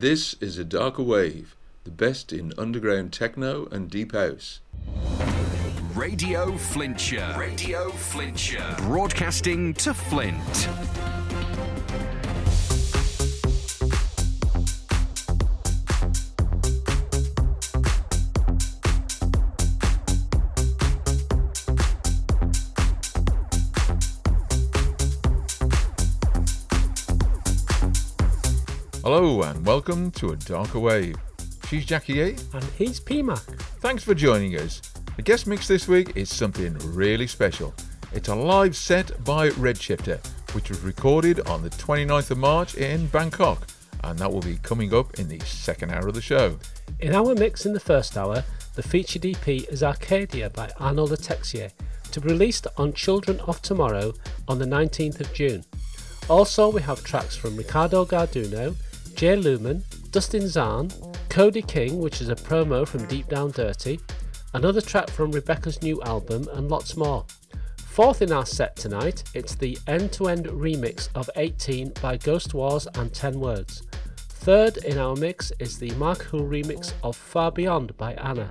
This is a darker wave, the best in underground techno and deep house. Radio Flintshire. Radio Flintshire. Broadcasting to Flint. Hello and welcome to A Darker Wave. She's Jackie A. And he's PMAC. Thanks for joining us. The guest mix this week is something really special. It's a live set by Redshifter, which was recorded on the 29th of March in Bangkok, and that will be coming up in the second hour of the show. In our mix in the first hour, the featured EP is Arcadia by Arnaud Texier, to be released on Children of Tomorrow on the 19th of June. Also, we have tracks from Ricardo Garduno, Jay Lumen, Dustin Zahn, Kodi King, which is a promo from Deep Down Dirty, another track from Rebekah's new album, and lots more. Fourth in our set tonight, it's the end to end remix of 18 by Ghost Wars and 10 Words. Third in our mix is the Marc Houle remix of Far Beyond by Anna.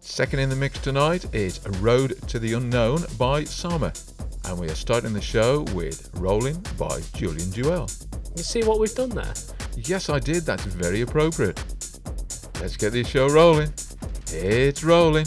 Second in the mix tonight is Road to the Unknown by Sama. And we are starting the show with Rolling by Julian Jeweil. You see what we've done there? Yes, I did. That's very appropriate. Let's get this show rolling. It's rolling.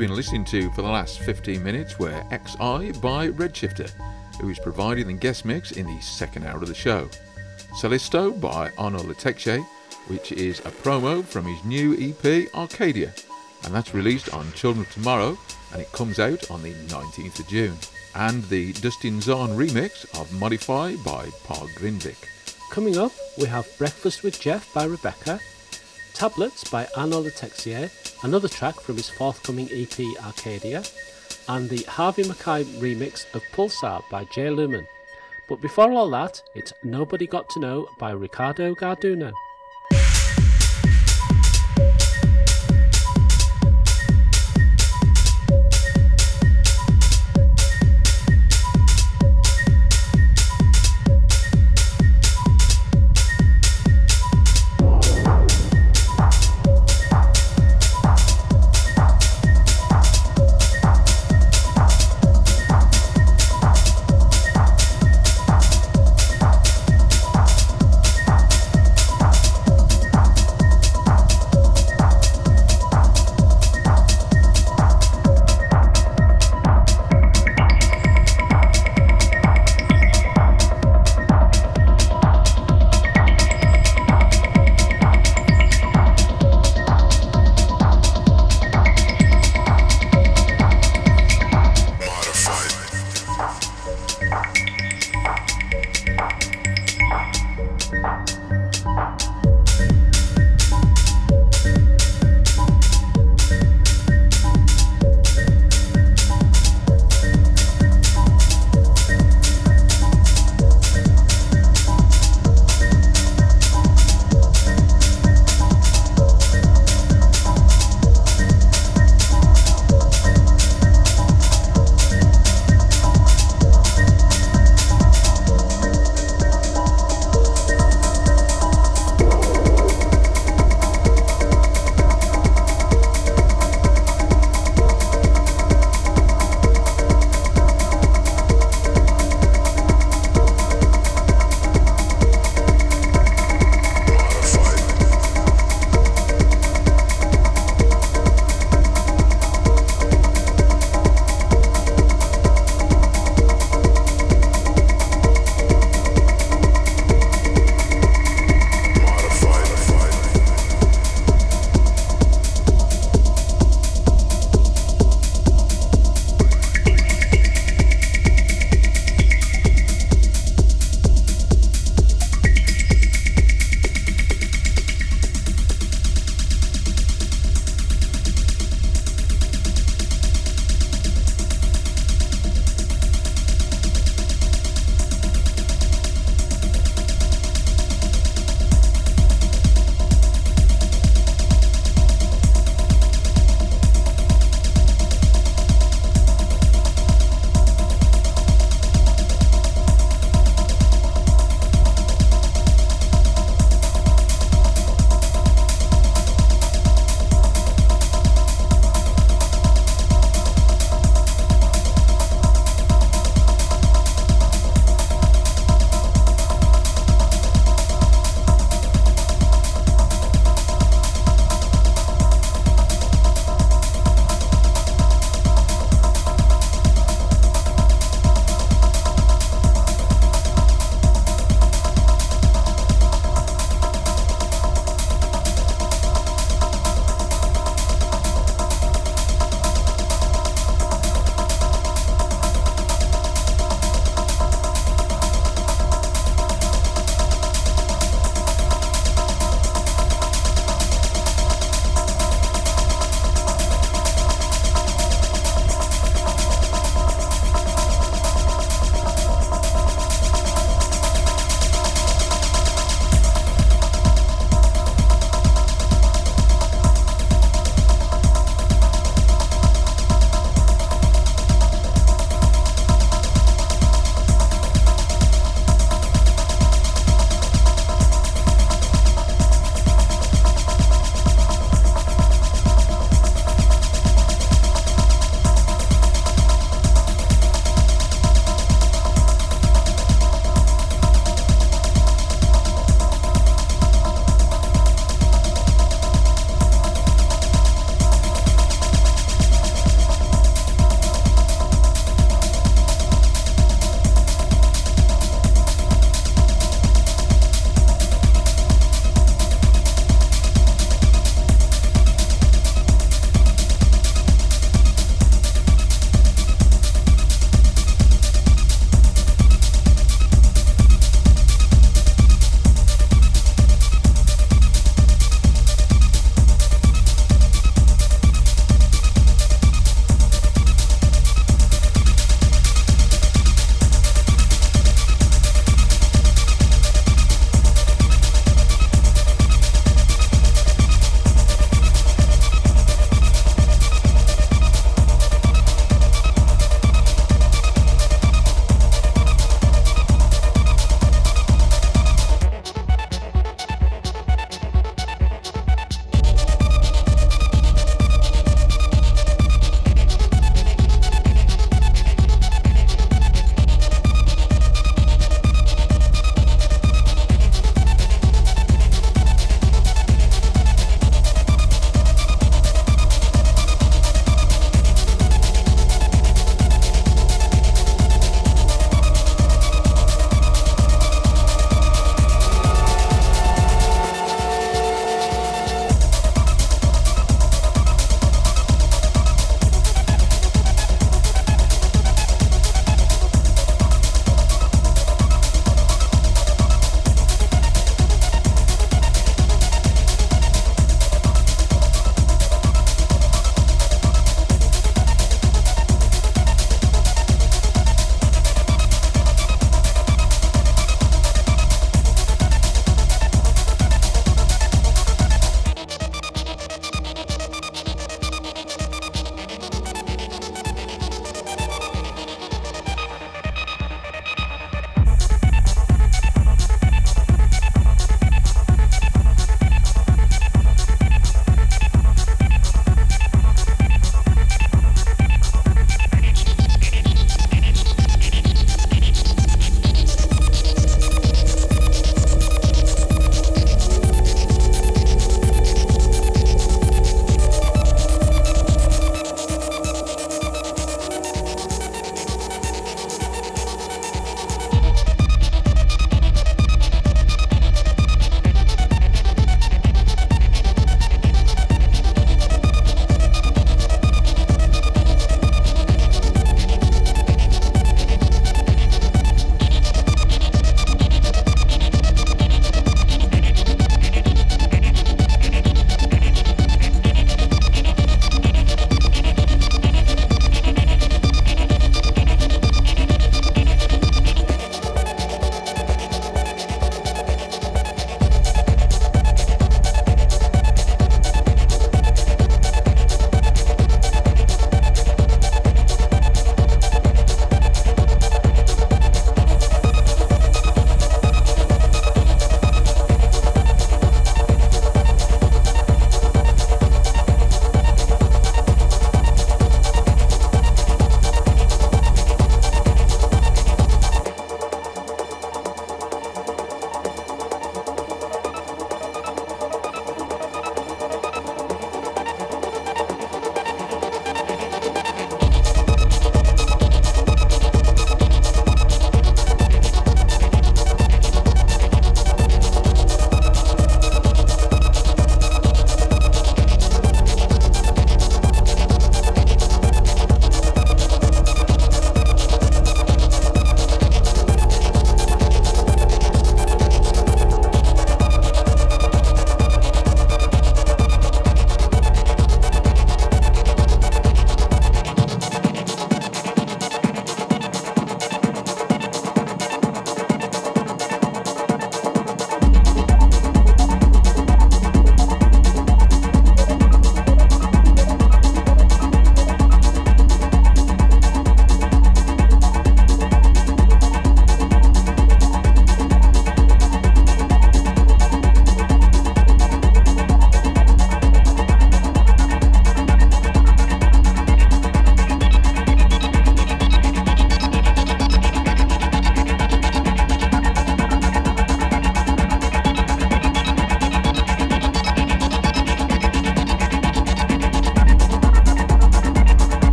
Been listening to for the last 15 minutes were XI by Redshifter, who is providing the guest mix in the second hour of the show. Celisto by Arnaud le Texier, which is a promo from his new EP Arcadia, and that's released on Children of Tomorrow and it comes out on the 19th of June. And the Dustin Zahn remix of Modify by Paul Grinvik. Coming up, we have Breakfast with Jeff by Rebekah, Tablets by Arnaud le Texier, another track from his forthcoming EP Arcadia, and the Harvey McKay remix of Pulsar by Jay Lumen. But before all that, it's Nobody Got to Know by Ricardo Garduno.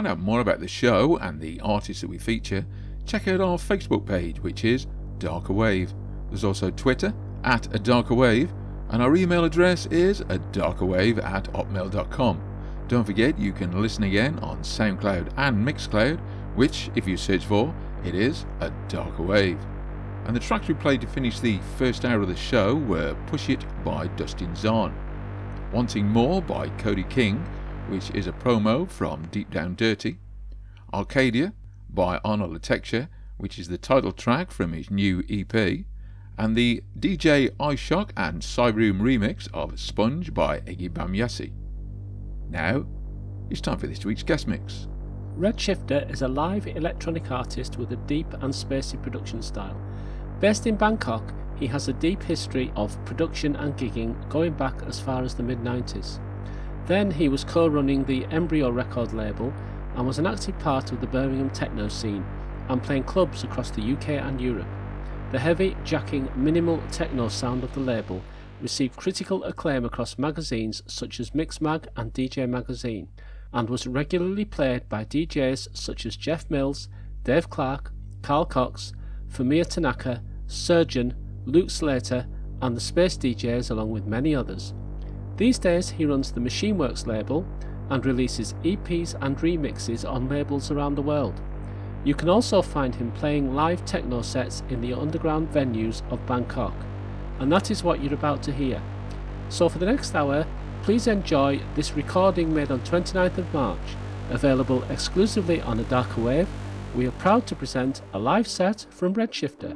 Find out more about the show and the artists that we feature, check out our Facebook page, which is Darker Wave. There's also Twitter at a Darker Wave, and our email address is a darkerwave at hotmail.com. Don't forget you can listen again on SoundCloud and Mixcloud, which, if you search for, it is a Darker Wave. And the tracks we played to finish the first hour of the show were Push It by Dustin Zahn, Wanting More by Kodi King, which is a promo from Deep Down Dirty, Arcadia by Arnaud le Texier, which is the title track from his new EP, and the DJ iShock and Cyroom remix of Sponge by Iggy Bamyasi. Now, it's time for this week's guest mix. Redshifter is a live electronic artist with a deep and spacey production style. Based in Bangkok, he has a deep history of production and gigging going back as far as the mid 90s. Then he was co running the Embryo record label and was an active part of the Birmingham techno scene and playing clubs across the UK and Europe. The heavy, jacking, minimal techno sound of the label received critical acclaim across magazines such as Mixmag and DJ Magazine, and was regularly played by DJs such as Jeff Mills, Dave Clarke, Carl Cox, Fumiya Tanaka, Surgeon, Luke Slater, and the Space DJs, along with many others. These days, he runs the Machineworks label and releases EPs and remixes on labels around the world. You can also find him playing live techno sets in the underground venues of Bangkok, and that is what you're about to hear. So, for the next hour, please enjoy this recording made on 29th of March, available exclusively on a darker wave. We are proud to present a live set from Redshifter.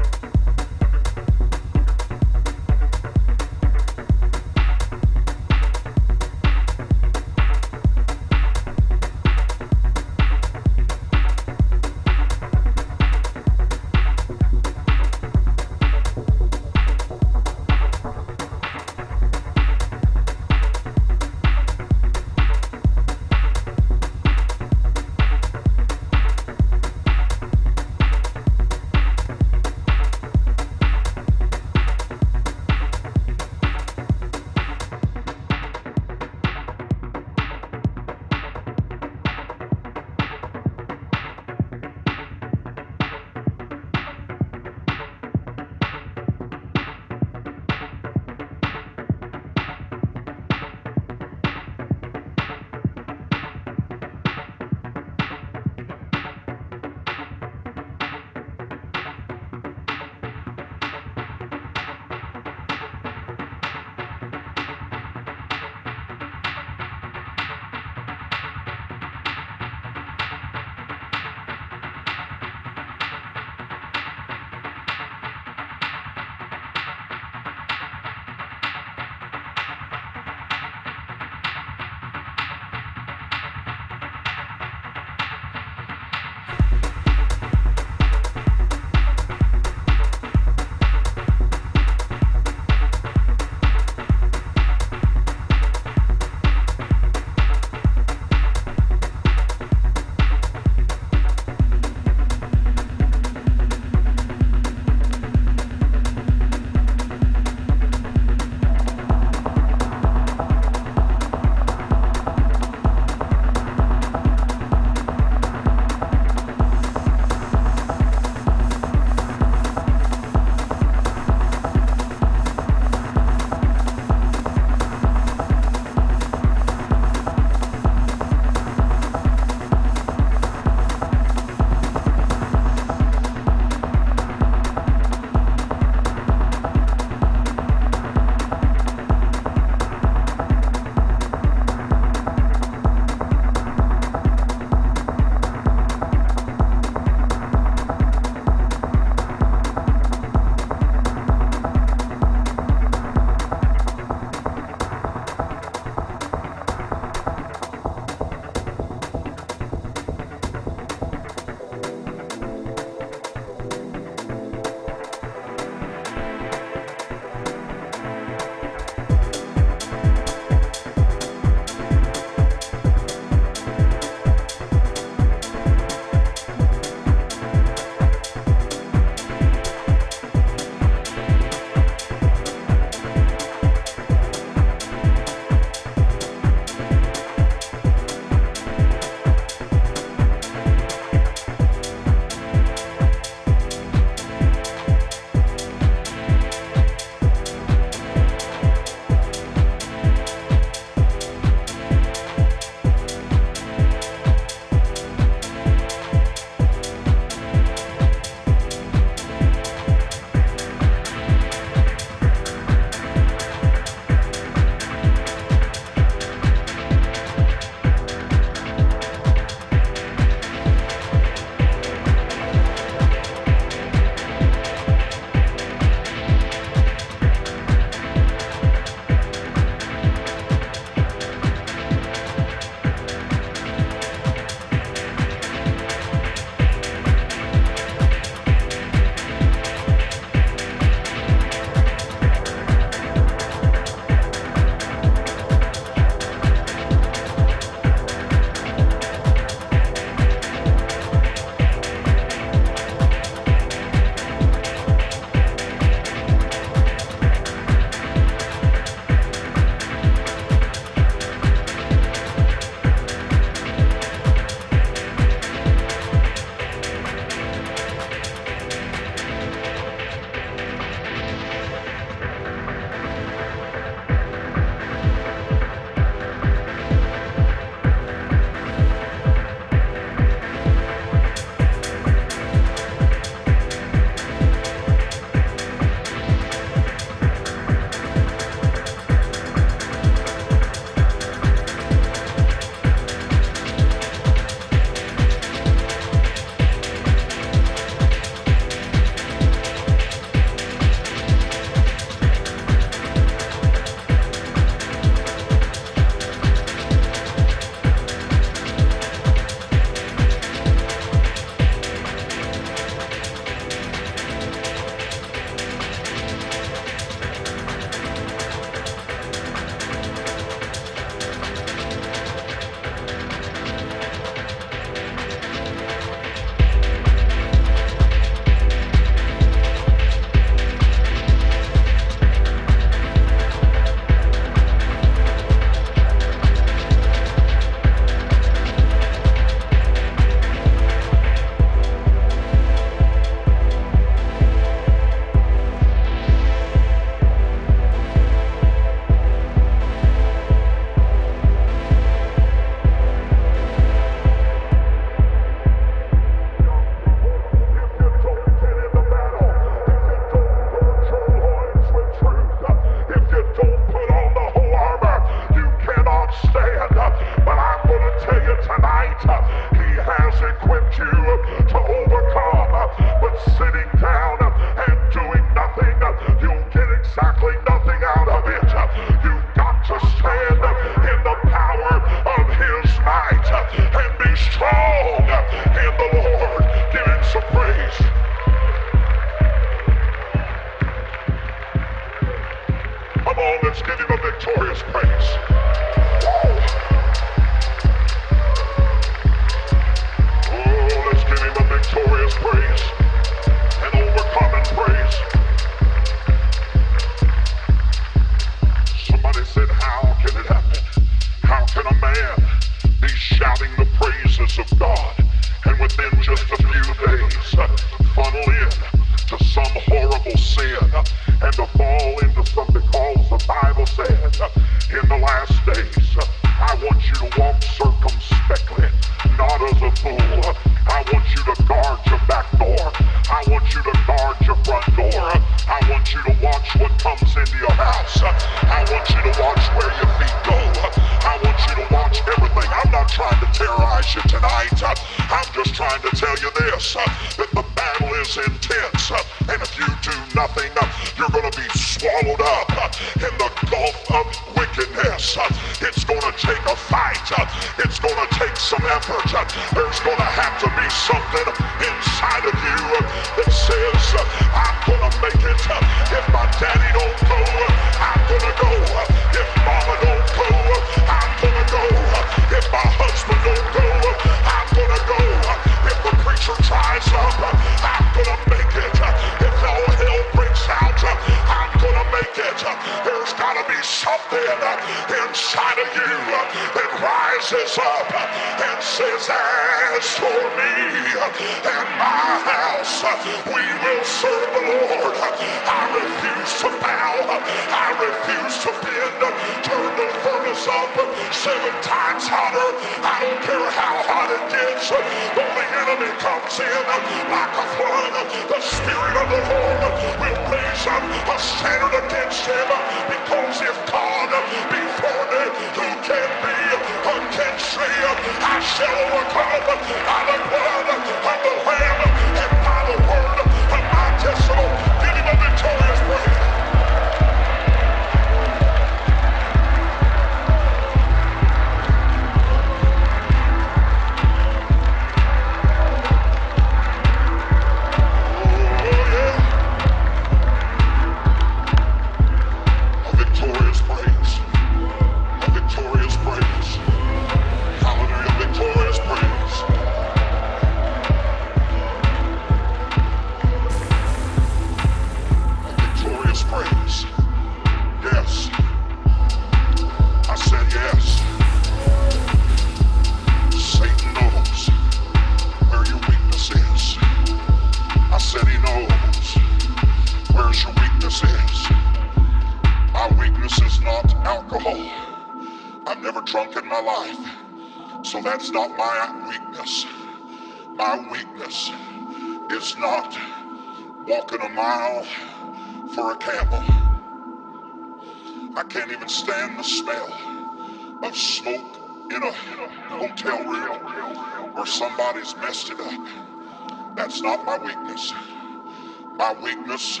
my weakness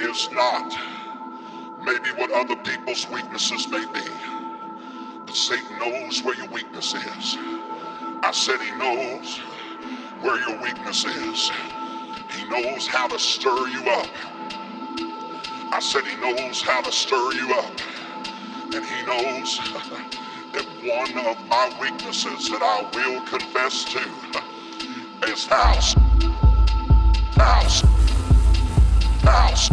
is not maybe what other people's weaknesses may be. But Satan knows where your weakness is. I said he knows where your weakness is. He knows how to stir you up. I said he knows how to stir you up. And he knows that one of my weaknesses that I will confess to is house. House. Bounce.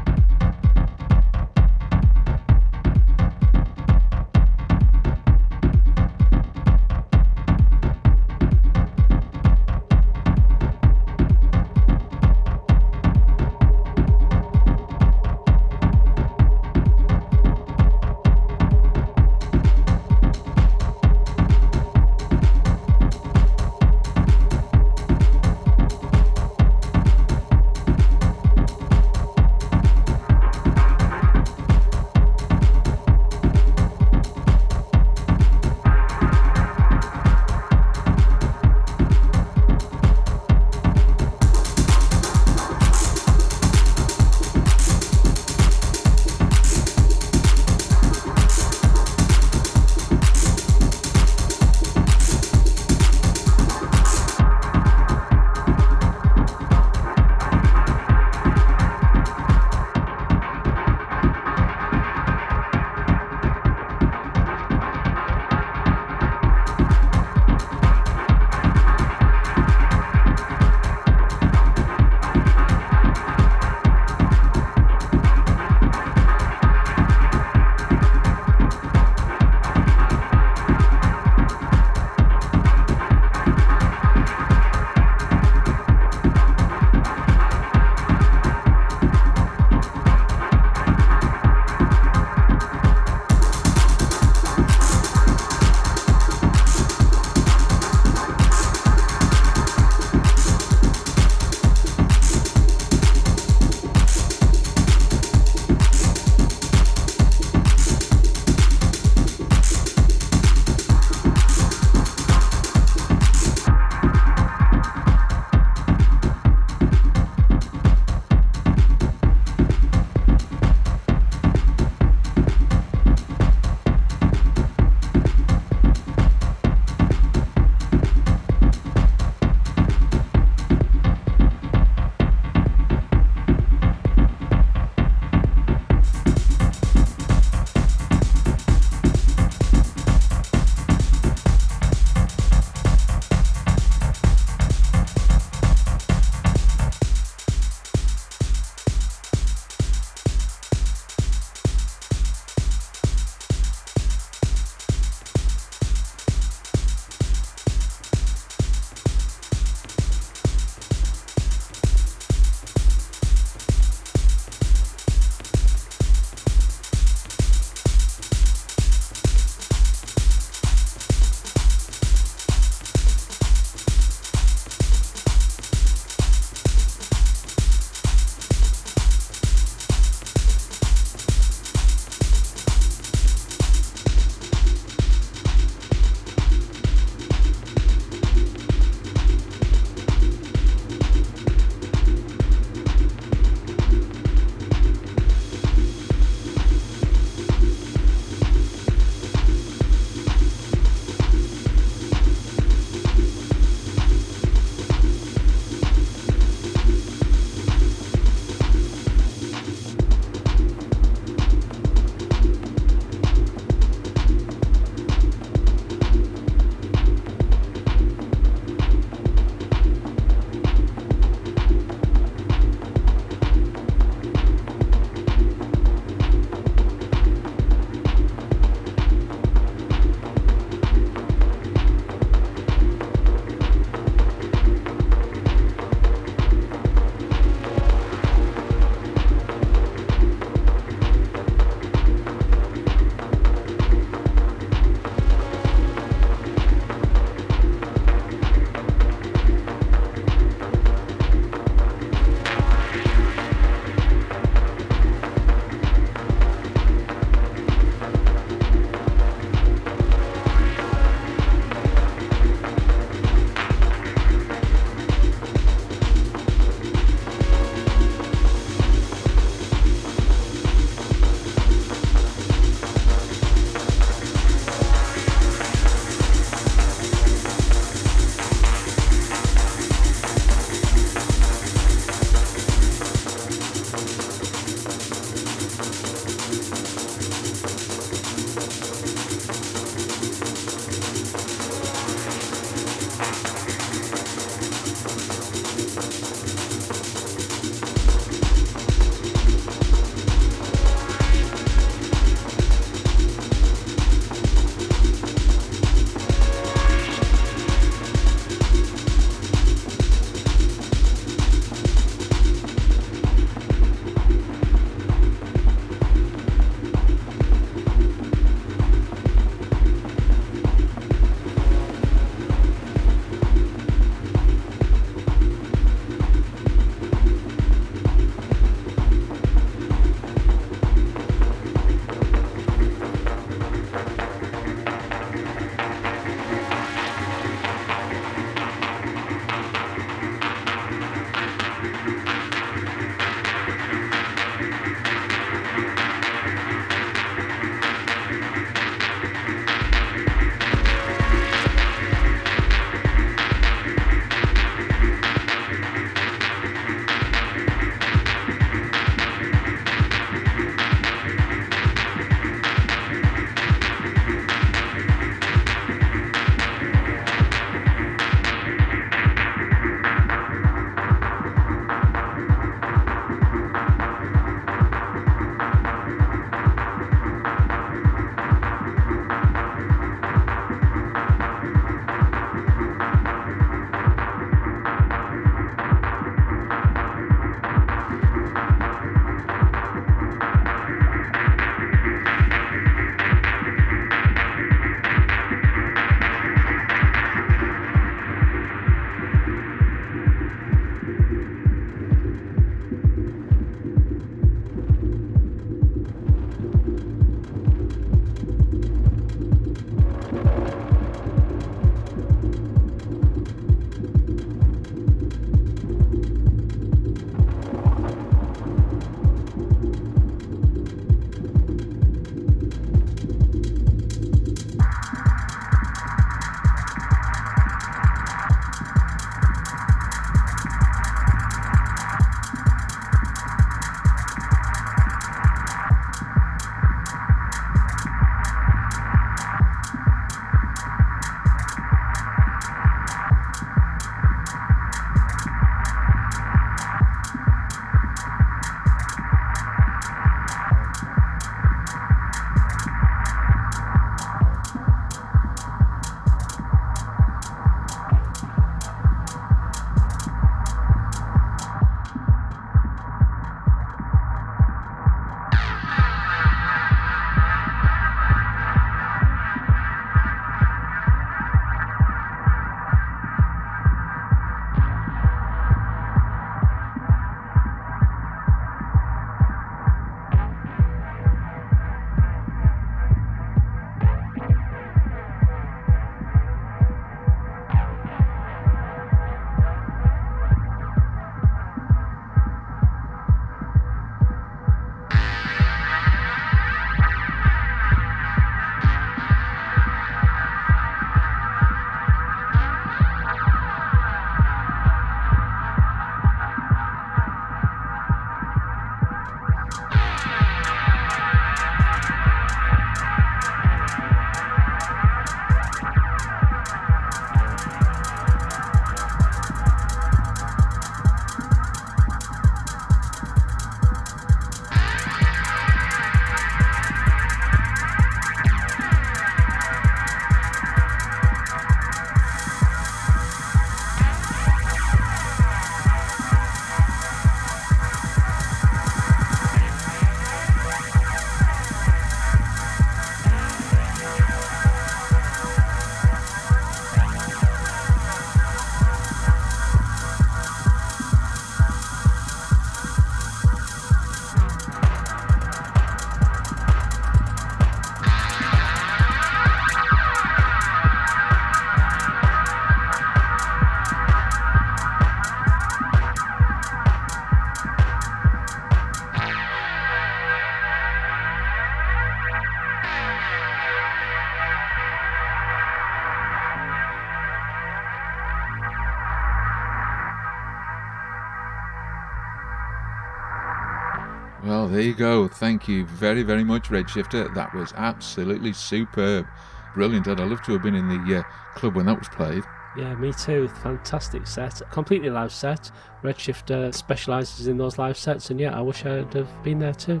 Well, there you go. Thank you very, very much, Redshifter. That was absolutely superb. Brilliant. I'd love to have been in the uh, club when that was played. Yeah, me too. Fantastic set. Completely live set. Redshifter specialises in those live sets, and yeah, I wish I'd have been there too.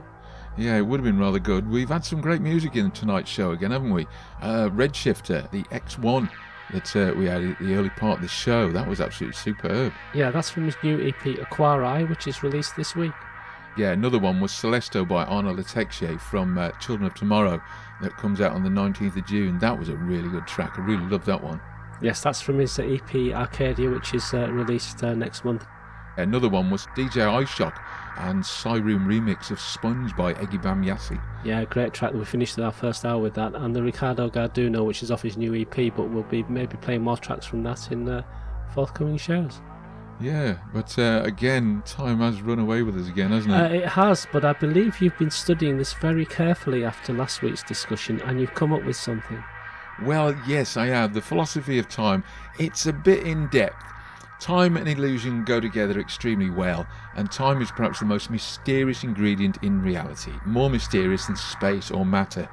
Yeah, it would have been rather good. We've had some great music in tonight's show again, haven't we? Uh, Redshifter, the X1 that uh, we had at the early part of the show, that was absolutely superb. Yeah, that's from his new EP Aquarii, which is released this week. Yeah, another one was Celesto by Arnaud le Texier from uh, Children of Tomorrow that comes out on the 19th of June. That was a really good track. I really loved that one. Yes, that's from his uh, EP Arcadia, which is uh, released uh, next month. Another one was DJ iShock and Cyroom remix of Sponge by Eggy Bam Yassi. Yeah, great track. We finished our first hour with that, and the Ricardo Garduno, which is off his new EP, but we'll be maybe playing more tracks from that in uh, forthcoming shows. Yeah, but uh, again, time has run away with us again, hasn't it? Uh, it has, but I believe you've been studying this very carefully after last week's discussion, and you've come up with something. Well, yes, I have. The philosophy of time, it's a bit in depth. Time and illusion go together extremely well, and time is perhaps the most mysterious ingredient in reality, more mysterious than space or matter.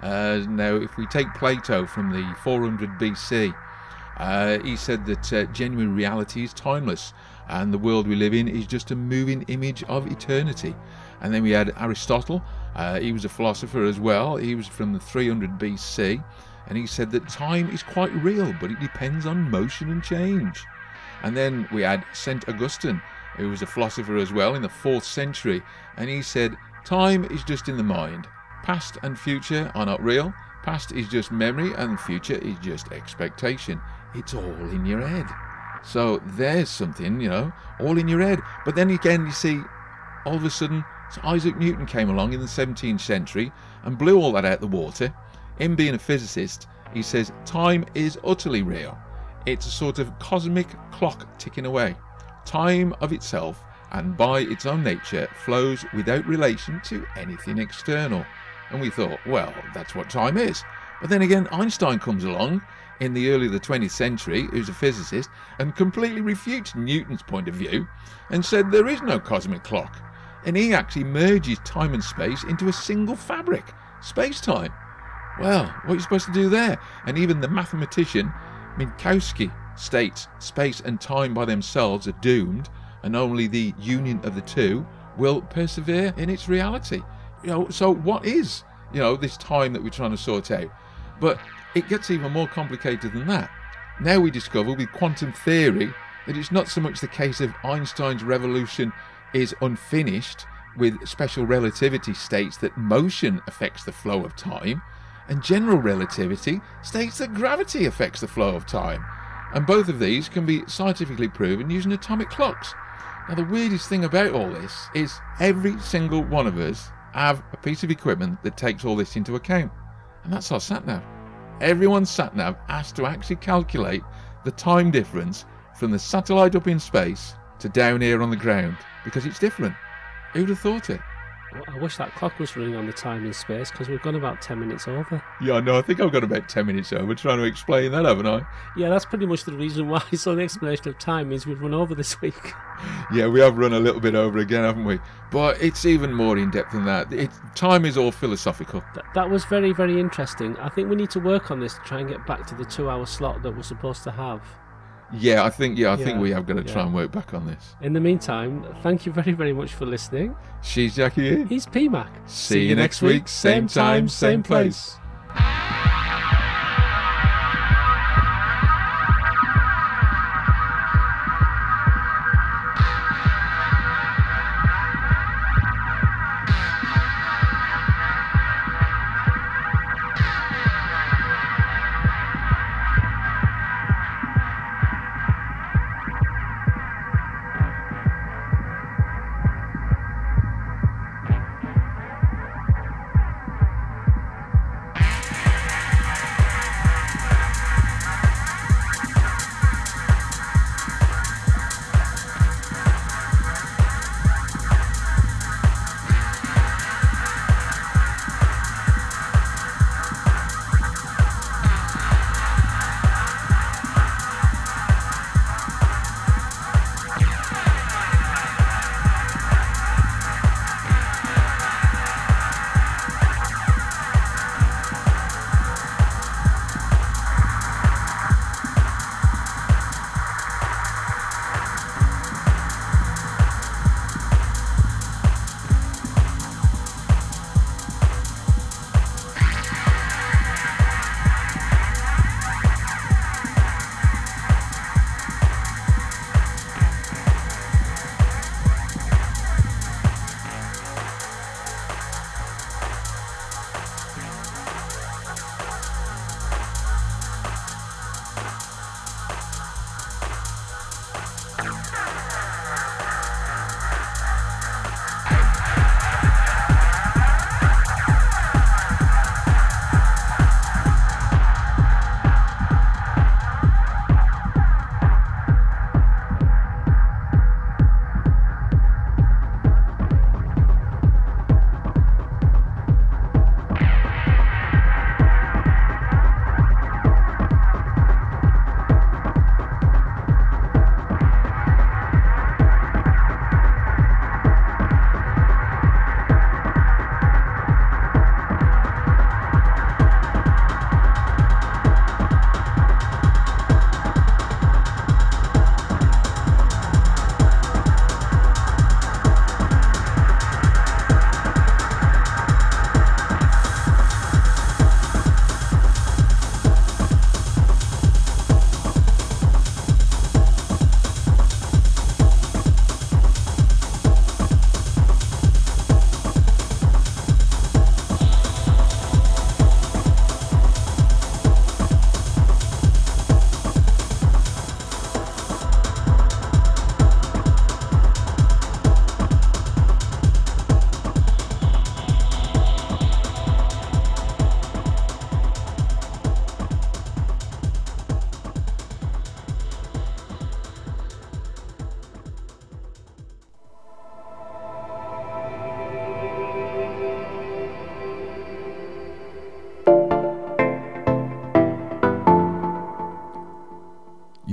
Uh, now, if we take Plato from the 400 BC, uh, he said that uh, genuine reality is timeless, and the world we live in is just a moving image of eternity. And then we had Aristotle, uh, he was a philosopher as well, he was from the 300 BC, and he said that time is quite real, but it depends on motion and change. And then we had St. Augustine, who was a philosopher as well in the 4th century, and he said, Time is just in the mind. Past and future are not real. Past is just memory, and future is just expectation. It's all in your head. So there's something, you know, all in your head. But then again, you see, all of a sudden, Isaac Newton came along in the 17th century and blew all that out the water. Him being a physicist, he says time is utterly real. It's a sort of cosmic clock ticking away. Time of itself and by its own nature flows without relation to anything external. And we thought, well, that's what time is. But then again, Einstein comes along in the early the 20th century, who's a physicist, and completely refutes Newton's point of view and said there is no cosmic clock. And he actually merges time and space into a single fabric, space time. Well, what are you supposed to do there? And even the mathematician Minkowski states space and time by themselves are doomed, and only the union of the two will persevere in its reality. You know, so what is, you know, this time that we're trying to sort out? But it gets even more complicated than that. Now we discover with quantum theory that it's not so much the case of Einstein's revolution is unfinished with special relativity states that motion affects the flow of time, and general relativity states that gravity affects the flow of time. And both of these can be scientifically proven using atomic clocks. Now, the weirdest thing about all this is every single one of us have a piece of equipment that takes all this into account, and that's our sat nav. Everyone's sat nav has to actually calculate the time difference from the satellite up in space to down here on the ground because it's different. Who'd have thought it? I wish that clock was running on the time and space because we've gone about 10 minutes over. Yeah, no, I think I've got about 10 minutes over trying to explain that, haven't I? Yeah, that's pretty much the reason why. So the explanation of time means we've run over this week. Yeah, we have run a little bit over again, haven't we? But it's even more in depth than that. It, time is all philosophical. Th- that was very, very interesting. I think we need to work on this to try and get back to the two hour slot that we're supposed to have. Yeah, I think yeah, I think we have got to try and work back on this. In the meantime, thank you very, very much for listening. She's Jackie. He's PMAC. See you next week, same time, same place.